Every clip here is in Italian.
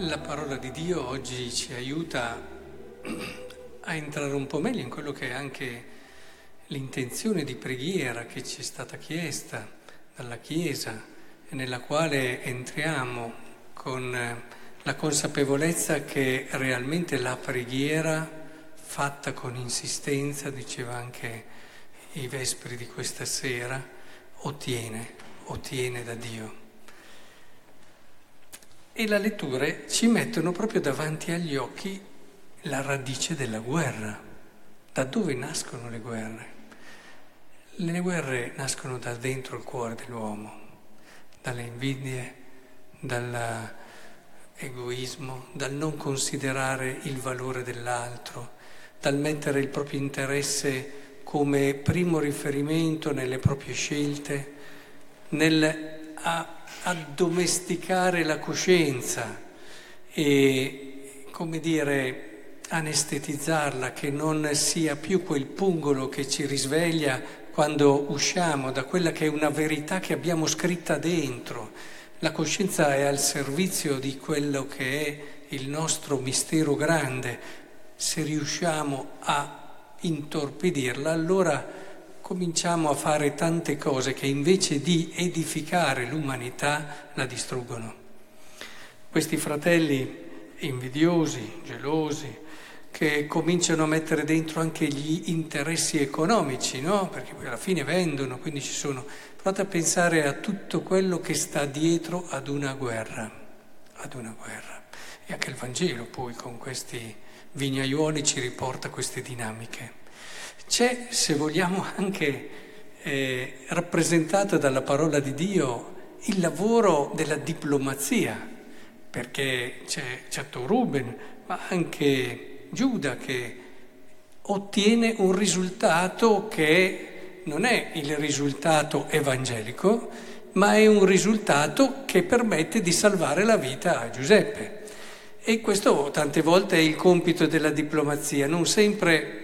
La parola di Dio oggi ci aiuta a entrare un po' meglio in quello che è anche l'intenzione di preghiera che ci è stata chiesta dalla Chiesa e nella quale entriamo con la consapevolezza che realmente la preghiera fatta con insistenza, diceva anche i Vespri di questa sera, ottiene, ottiene da Dio. E le letture ci mettono proprio davanti agli occhi la radice della guerra. Da dove nascono le guerre? Le guerre nascono da dentro il cuore dell'uomo, dalle invidie, dall'egoismo, dal non considerare il valore dell'altro, dal mettere il proprio interesse come primo riferimento nelle proprie scelte, nel a addomesticare la coscienza e, come dire, anestetizzarla, che non sia più quel pungolo che ci risveglia quando usciamo da quella che è una verità che abbiamo scritta dentro. La coscienza è al servizio di quello che è il nostro mistero grande. Se riusciamo a intorpidirla, allora cominciamo a fare tante cose che invece di edificare l'umanità la distruggono. Questi fratelli invidiosi, gelosi, che cominciano a mettere dentro anche gli interessi economici, no? Perché poi alla fine vendono, quindi ci sono. Provate a pensare a tutto quello che sta dietro ad una guerra, ad una guerra. E anche il Vangelo poi con questi vignaiuoli ci riporta queste dinamiche. C'è, se vogliamo, anche eh, rappresentato dalla parola di Dio il lavoro della diplomazia, perché c'è certo Ruben, ma anche Giuda che ottiene un risultato che non è il risultato evangelico, ma è un risultato che permette di salvare la vita a Giuseppe. E questo tante volte è il compito della diplomazia, non sempre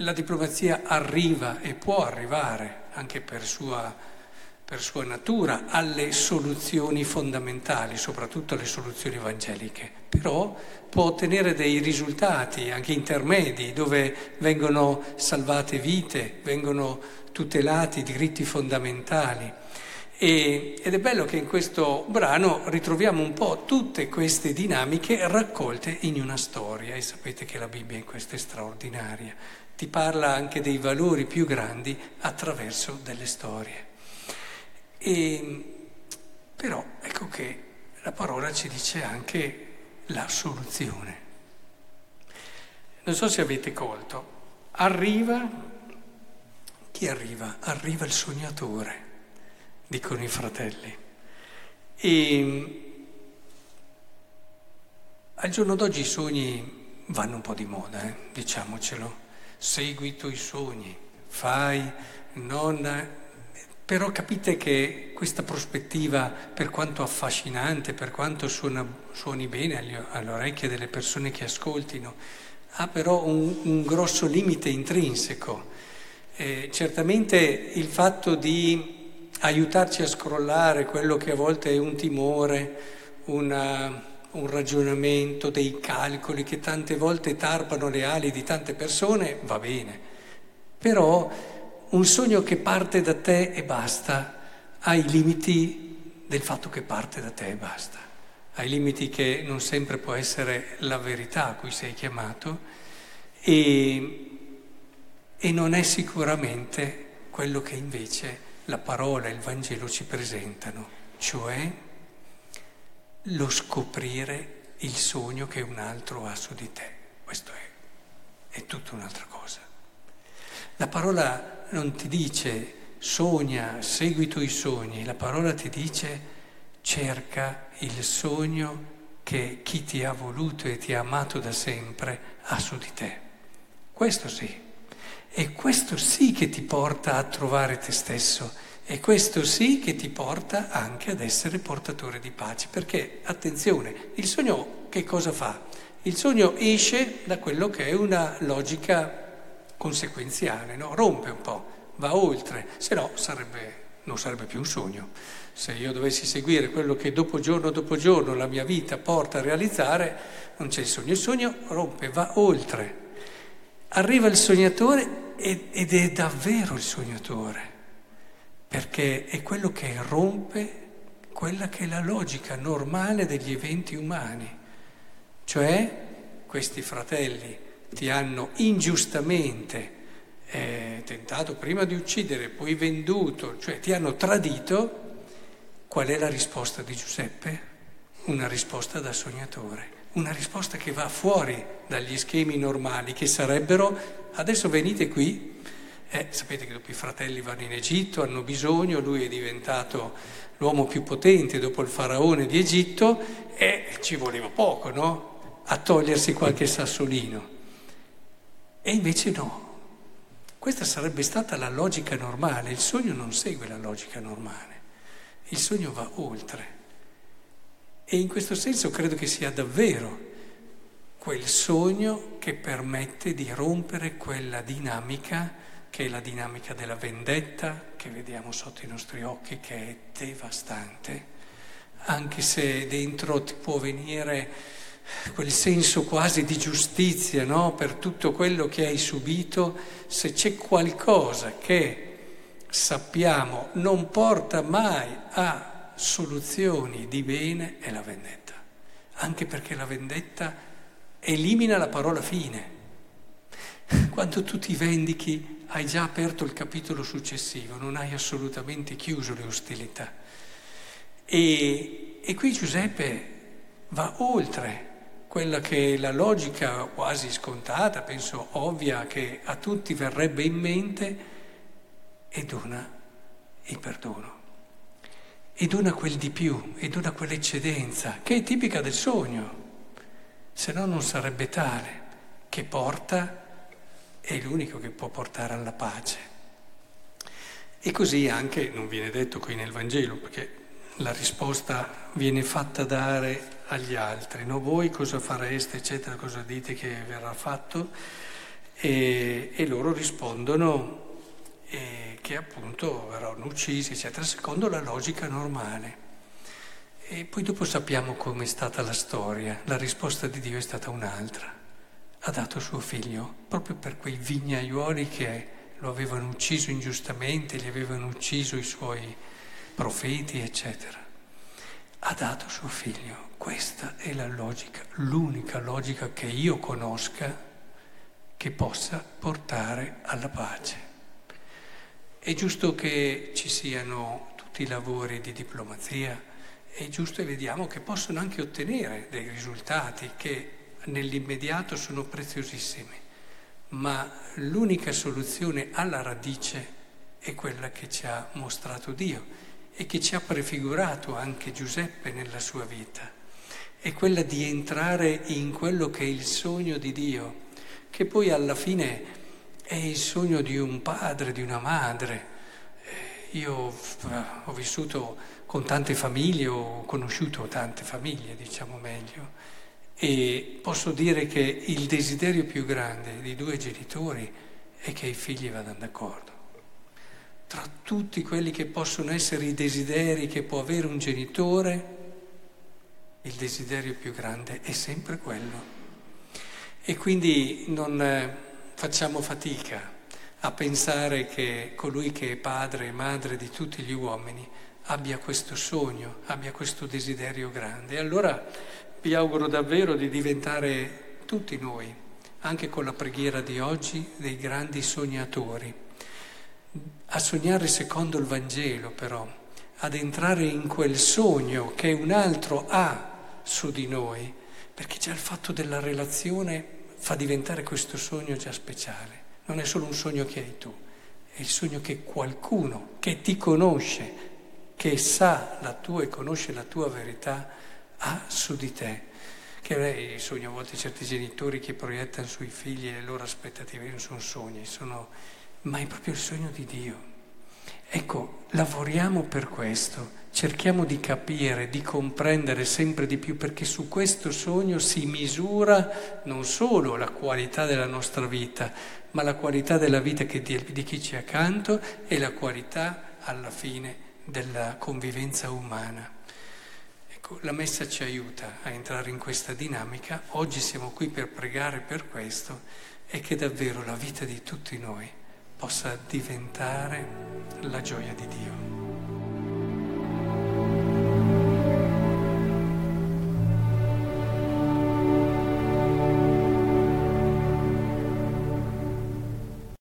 la diplomazia arriva e può arrivare, anche per sua, per sua natura, alle soluzioni fondamentali, soprattutto alle soluzioni evangeliche, però può ottenere dei risultati anche intermedi dove vengono salvate vite, vengono tutelati diritti fondamentali. E, ed è bello che in questo brano ritroviamo un po' tutte queste dinamiche raccolte in una storia e sapete che la Bibbia in questo è straordinaria ti parla anche dei valori più grandi attraverso delle storie. E, però ecco che la parola ci dice anche la soluzione. Non so se avete colto, arriva, chi arriva? Arriva il sognatore, dicono i fratelli. E al giorno d'oggi i sogni vanno un po' di moda, eh? diciamocelo segui i tuoi sogni, fai, non... Però capite che questa prospettiva, per quanto affascinante, per quanto suona, suoni bene agli, alle orecchie delle persone che ascoltino, ha però un, un grosso limite intrinseco. Eh, certamente il fatto di aiutarci a scrollare quello che a volte è un timore, una un ragionamento, dei calcoli che tante volte tarpano le ali di tante persone, va bene. Però un sogno che parte da te e basta ha i limiti del fatto che parte da te e basta. Ha i limiti che non sempre può essere la verità a cui sei chiamato e, e non è sicuramente quello che invece la parola e il Vangelo ci presentano, cioè lo scoprire il sogno che un altro ha su di te. Questo è, è tutta un'altra cosa. La parola non ti dice sogna, segui i tuoi sogni, la parola ti dice cerca il sogno che chi ti ha voluto e ti ha amato da sempre ha su di te. Questo sì. E questo sì che ti porta a trovare te stesso e questo sì che ti porta anche ad essere portatore di pace, perché attenzione, il sogno che cosa fa? Il sogno esce da quello che è una logica conseguenziale, no? rompe un po', va oltre, se no sarebbe non sarebbe più un sogno. Se io dovessi seguire quello che dopo giorno dopo giorno la mia vita porta a realizzare, non c'è il sogno. Il sogno rompe, va oltre. Arriva il sognatore ed è davvero il sognatore, perché è quello che rompe quella che è la logica normale degli eventi umani. Cioè, questi fratelli ti hanno ingiustamente eh, tentato prima di uccidere, poi venduto, cioè ti hanno tradito, qual è la risposta di Giuseppe? Una risposta da sognatore, una risposta che va fuori dagli schemi normali, che sarebbero adesso venite qui. Eh, sapete che dopo i fratelli vanno in Egitto, hanno bisogno, lui è diventato l'uomo più potente dopo il faraone di Egitto e ci voleva poco, no? A togliersi qualche sassolino. E invece no, questa sarebbe stata la logica normale, il sogno non segue la logica normale, il sogno va oltre. E in questo senso credo che sia davvero quel sogno che permette di rompere quella dinamica che è la dinamica della vendetta che vediamo sotto i nostri occhi, che è devastante, anche se dentro ti può venire quel senso quasi di giustizia no? per tutto quello che hai subito, se c'è qualcosa che sappiamo non porta mai a soluzioni di bene è la vendetta, anche perché la vendetta elimina la parola fine. Quando tu ti vendichi hai già aperto il capitolo successivo, non hai assolutamente chiuso le ostilità. E, e qui Giuseppe va oltre quella che è la logica quasi scontata, penso ovvia, che a tutti verrebbe in mente, e dona il perdono. E dona quel di più, e dona quell'eccedenza, che è tipica del sogno, se no non sarebbe tale, che porta, è l'unico che può portare alla pace. E così anche, non viene detto qui nel Vangelo, perché la risposta viene fatta dare agli altri, no? voi cosa fareste, eccetera, cosa dite che verrà fatto, e, e loro rispondono eh, che appunto verranno uccisi, eccetera, secondo la logica normale. E poi dopo sappiamo com'è stata la storia, la risposta di Dio è stata un'altra, ha dato suo figlio proprio per quei vignaiuoli che lo avevano ucciso ingiustamente, gli avevano ucciso i suoi profeti, eccetera. Ha dato suo figlio. Questa è la logica, l'unica logica che io conosca che possa portare alla pace. È giusto che ci siano tutti i lavori di diplomazia, è giusto e vediamo che possono anche ottenere dei risultati che nell'immediato sono preziosissimi, ma l'unica soluzione alla radice è quella che ci ha mostrato Dio e che ci ha prefigurato anche Giuseppe nella sua vita, è quella di entrare in quello che è il sogno di Dio, che poi alla fine è il sogno di un padre, di una madre. Eh, io ho vissuto con tante famiglie, ho conosciuto tante famiglie, diciamo meglio, e posso dire che il desiderio più grande di due genitori è che i figli vadano d'accordo tra tutti quelli che possono essere i desideri che può avere un genitore, il desiderio più grande è sempre quello. E quindi non eh, facciamo fatica a pensare che colui che è padre e madre di tutti gli uomini abbia questo sogno, abbia questo desiderio grande. E allora vi auguro davvero di diventare tutti noi, anche con la preghiera di oggi, dei grandi sognatori a sognare secondo il Vangelo però, ad entrare in quel sogno che un altro ha su di noi, perché già il fatto della relazione fa diventare questo sogno già speciale. Non è solo un sogno che hai tu, è il sogno che qualcuno che ti conosce, che sa la tua e conosce la tua verità, ha su di te. Che è il sogno a volte certi genitori che proiettano sui figli le loro aspettative, non sono sogni, sono ma è proprio il sogno di Dio. Ecco, lavoriamo per questo, cerchiamo di capire, di comprendere sempre di più, perché su questo sogno si misura non solo la qualità della nostra vita, ma la qualità della vita di, chi ci accanto e la qualità alla fine della convivenza umana. Ecco, la messa ci aiuta a entrare in questa dinamica, oggi siamo qui per pregare per questo e che davvero la vita di tutti noi possa diventare la gioia di Dio.